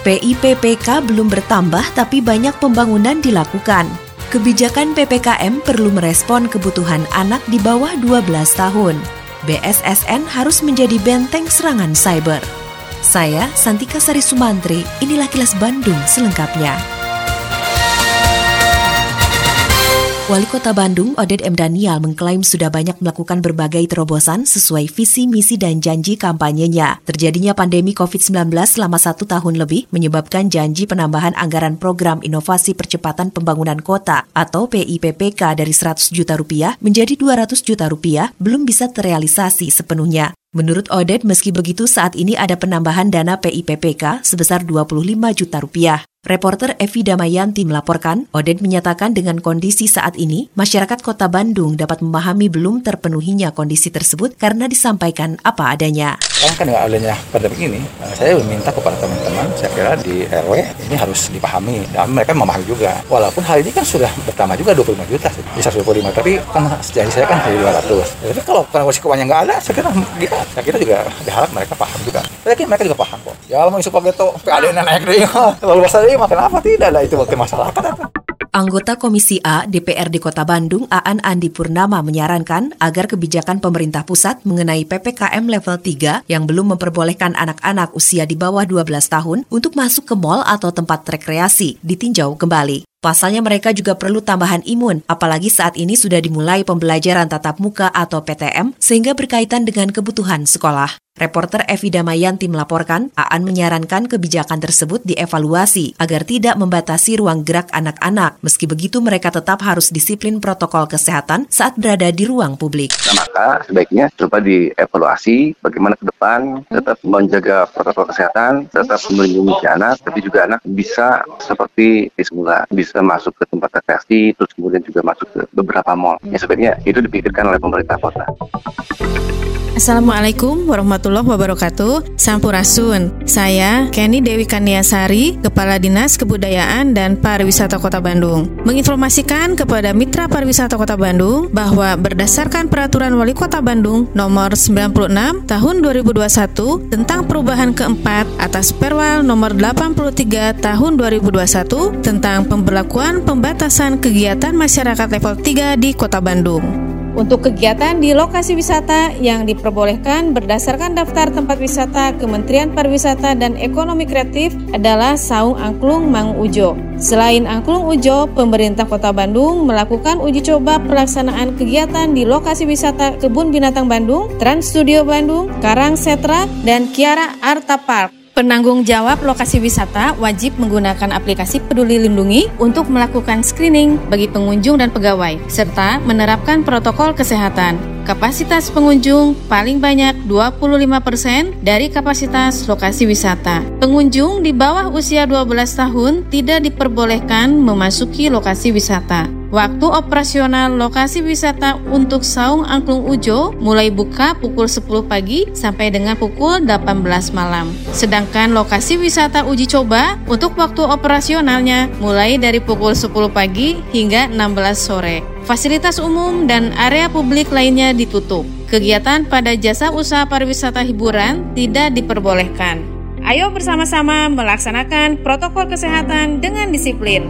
PIPPK belum bertambah tapi banyak pembangunan dilakukan. Kebijakan PPKM perlu merespon kebutuhan anak di bawah 12 tahun. BSSN harus menjadi benteng serangan cyber. Saya Santika Sari Sumantri, inilah kilas Bandung selengkapnya. Wali Kota Bandung, Oded M. Daniel, mengklaim sudah banyak melakukan berbagai terobosan sesuai visi, misi, dan janji kampanyenya. Terjadinya pandemi COVID-19 selama satu tahun lebih menyebabkan janji penambahan anggaran program inovasi percepatan pembangunan kota atau PIPPK dari 100 juta rupiah menjadi 200 juta rupiah belum bisa terrealisasi sepenuhnya. Menurut Oded, meski begitu saat ini ada penambahan dana PIPPK sebesar 25 juta rupiah. Reporter Evi Damayanti melaporkan, Oded menyatakan dengan kondisi saat ini, masyarakat kota Bandung dapat memahami belum terpenuhinya kondisi tersebut karena disampaikan apa adanya. Kan dengan adanya pandemi ini, eh, saya meminta kepada teman-teman, saya kira di RW ini harus dipahami dan mereka memahami juga. Walaupun hal ini kan sudah bertambah juga 25 juta, bisa 25, tapi kan janji saya kan dari 200. Jadi kalau karena risiko uangnya nggak ada, saya kira kita, saya kira juga diharap mereka paham juga. Saya yakin mereka juga paham kok. Ya mau isu pakai tuh, PAD naik deh, lalu bahasa ini kenapa tidak lah itu waktu masyarakat. Anggota Komisi A DPRD Kota Bandung, Aan Andi Purnama menyarankan agar kebijakan pemerintah pusat mengenai PPKM level 3 yang belum memperbolehkan anak-anak usia di bawah 12 tahun untuk masuk ke mal atau tempat rekreasi ditinjau kembali. Pasalnya mereka juga perlu tambahan imun, apalagi saat ini sudah dimulai pembelajaran tatap muka atau PTM sehingga berkaitan dengan kebutuhan sekolah. Reporter Evi Damayanti melaporkan, Aan menyarankan kebijakan tersebut dievaluasi agar tidak membatasi ruang gerak anak-anak. Meski begitu, mereka tetap harus disiplin protokol kesehatan saat berada di ruang publik. Nah, maka sebaiknya coba dievaluasi bagaimana ke depan tetap menjaga protokol kesehatan, tetap melindungi anak, tapi juga anak bisa seperti di semula, bisa masuk ke tempat rekreasi, terus kemudian juga masuk ke beberapa mall. Ya sebaiknya itu dipikirkan oleh pemerintah kota. Assalamualaikum warahmatullahi wabarakatuh. Sampurasun. Saya Kenny Dewi Kaniasari Kepala Dinas Kebudayaan dan Pariwisata Kota Bandung. Menginformasikan kepada Mitra Pariwisata Kota Bandung Bahwa berdasarkan Peraturan Wali Kota Bandung Nomor 96 Tahun 2021 Tentang perubahan keempat atas Perwal Nomor 83 Tahun 2021 Tentang pemberlakuan pembatasan kegiatan masyarakat level 3 di Kota Bandung untuk kegiatan di lokasi wisata yang diperbolehkan berdasarkan daftar tempat wisata Kementerian Pariwisata dan Ekonomi Kreatif adalah Saung Angklung Mang Ujo. Selain Angklung Ujo, pemerintah Kota Bandung melakukan uji coba pelaksanaan kegiatan di lokasi wisata Kebun Binatang Bandung, Trans Studio Bandung, Karang Setra, dan Kiara Arta Park. Penanggung jawab lokasi wisata wajib menggunakan aplikasi Peduli Lindungi untuk melakukan screening bagi pengunjung dan pegawai, serta menerapkan protokol kesehatan. Kapasitas pengunjung paling banyak 25% dari kapasitas lokasi wisata. Pengunjung di bawah usia 12 tahun tidak diperbolehkan memasuki lokasi wisata. Waktu operasional lokasi wisata untuk Saung Angklung Ujo mulai buka pukul 10 pagi sampai dengan pukul 18 malam. Sedangkan lokasi wisata uji coba untuk waktu operasionalnya mulai dari pukul 10 pagi hingga 16 sore. Fasilitas umum dan area publik lainnya ditutup. Kegiatan pada jasa usaha pariwisata hiburan tidak diperbolehkan. Ayo bersama-sama melaksanakan protokol kesehatan dengan disiplin.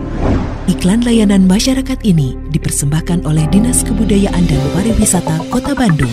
Iklan layanan masyarakat ini dipersembahkan oleh Dinas Kebudayaan dan Pariwisata Kota Bandung.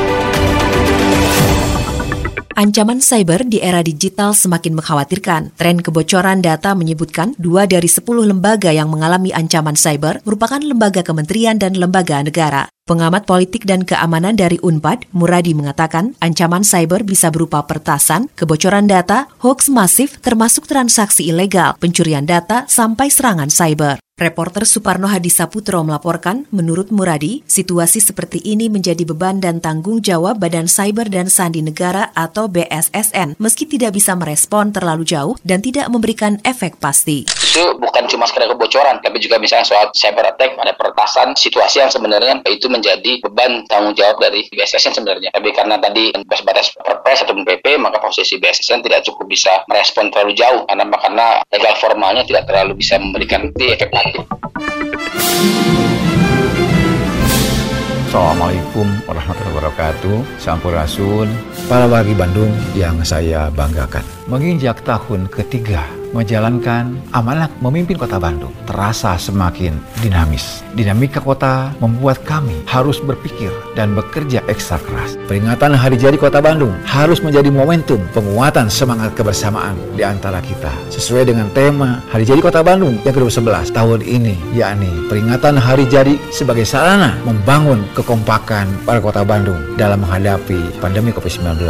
Ancaman cyber di era digital semakin mengkhawatirkan. Tren kebocoran data menyebutkan dua dari sepuluh lembaga yang mengalami ancaman cyber merupakan lembaga kementerian dan lembaga negara. Pengamat politik dan keamanan dari UNPAD, Muradi mengatakan ancaman cyber bisa berupa pertasan, kebocoran data, hoax masif termasuk transaksi ilegal, pencurian data, sampai serangan cyber. Reporter Suparno Hadi Saputro melaporkan, menurut Muradi, situasi seperti ini menjadi beban dan tanggung jawab Badan Cyber dan Sandi Negara atau BSSN, meski tidak bisa merespon terlalu jauh dan tidak memberikan efek pasti. Itu bukan cuma sekedar kebocoran, tapi juga misalnya soal cyber attack, ada peretasan, situasi yang sebenarnya itu menjadi beban tanggung jawab dari BSSN sebenarnya. Tapi karena tadi batas perpres atau PP, maka posisi BSSN tidak cukup bisa merespon terlalu jauh, karena karena legal formalnya tidak terlalu bisa memberikan efek pasti. Assalamualaikum warahmatullahi wabarakatuh. Sampurasun Para wargi Bandung yang saya banggakan. Menginjak tahun ketiga menjalankan amanah memimpin kota Bandung terasa semakin dinamis. Dinamika kota membuat kami harus berpikir dan bekerja ekstra keras. Peringatan Hari Jadi Kota Bandung harus menjadi momentum penguatan semangat kebersamaan di antara kita. Sesuai dengan tema Hari Jadi Kota Bandung yang ke-11 tahun ini, yakni peringatan Hari Jadi sebagai sarana membangun kekompakan pada kota Bandung dalam menghadapi pandemi COVID-19.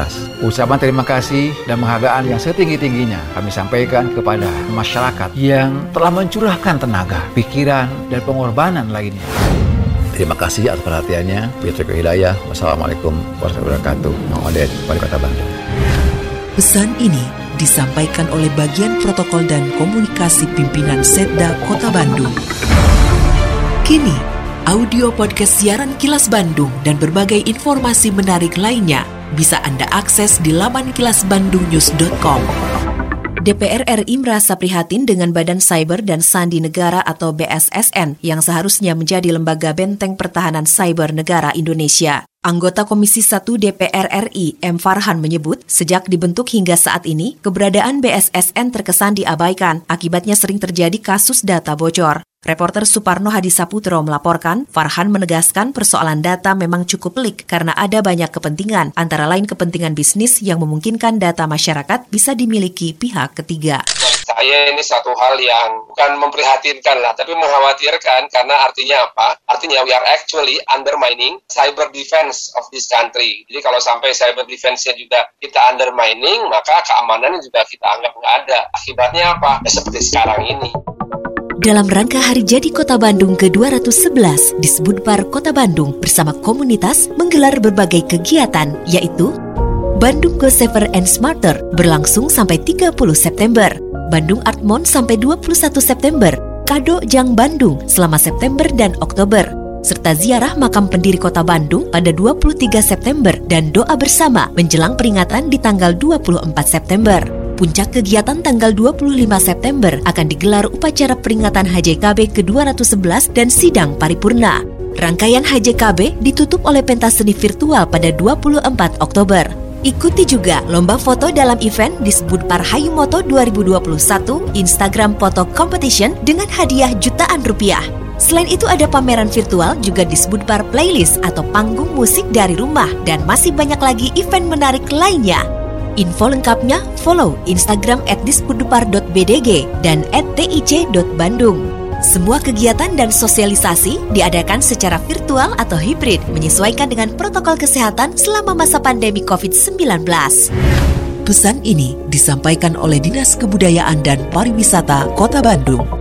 Ucapan terima kasih dan penghargaan yang setinggi-tingginya kami sampaikan kepada kepada masyarakat yang telah mencurahkan tenaga, pikiran, dan pengorbanan lainnya. Terima kasih atas perhatiannya. Biar Hidayah. Wassalamualaikum warahmatullahi wabarakatuh. Mang Odet, Wali Kota Bandung. Pesan ini disampaikan oleh bagian protokol dan komunikasi pimpinan Setda Kota Bandung. Kini, audio podcast siaran Kilas Bandung dan berbagai informasi menarik lainnya bisa Anda akses di laman kilasbandungnews.com. DPR RI merasa prihatin dengan Badan Cyber dan Sandi Negara atau BSSN yang seharusnya menjadi lembaga benteng pertahanan cyber negara Indonesia. Anggota Komisi 1 DPR RI, M. Farhan menyebut, sejak dibentuk hingga saat ini, keberadaan BSSN terkesan diabaikan, akibatnya sering terjadi kasus data bocor. Reporter Suparno Hadi Saputro melaporkan, Farhan menegaskan persoalan data memang cukup pelik karena ada banyak kepentingan, antara lain kepentingan bisnis yang memungkinkan data masyarakat bisa dimiliki pihak ketiga saya ini satu hal yang bukan memprihatinkan lah, tapi mengkhawatirkan karena artinya apa? Artinya we are actually undermining cyber defense of this country. Jadi kalau sampai cyber defense-nya juga kita undermining, maka keamanannya juga kita anggap nggak ada. Akibatnya apa? Ya, seperti sekarang ini. Dalam rangka Hari Jadi Kota Bandung ke-211, disebut Bar Kota Bandung bersama komunitas menggelar berbagai kegiatan, yaitu Bandung Go Safer and Smarter berlangsung sampai 30 September, Bandung Art Month sampai 21 September, Kado Jang Bandung selama September dan Oktober, serta ziarah makam pendiri kota Bandung pada 23 September dan doa bersama menjelang peringatan di tanggal 24 September. Puncak kegiatan tanggal 25 September akan digelar upacara peringatan HJKB ke-211 dan sidang paripurna. Rangkaian HJKB ditutup oleh pentas seni virtual pada 24 Oktober. Ikuti juga lomba foto dalam event disebut Parhayu Moto 2021 Instagram Photo Competition dengan hadiah jutaan rupiah. Selain itu ada pameran virtual juga disebut bar playlist atau panggung musik dari rumah dan masih banyak lagi event menarik lainnya. Info lengkapnya follow Instagram at dispudupar.bdg dan at tic.bandung. Semua kegiatan dan sosialisasi diadakan secara virtual atau hibrid menyesuaikan dengan protokol kesehatan selama masa pandemi COVID-19. Pesan ini disampaikan oleh Dinas Kebudayaan dan Pariwisata Kota Bandung.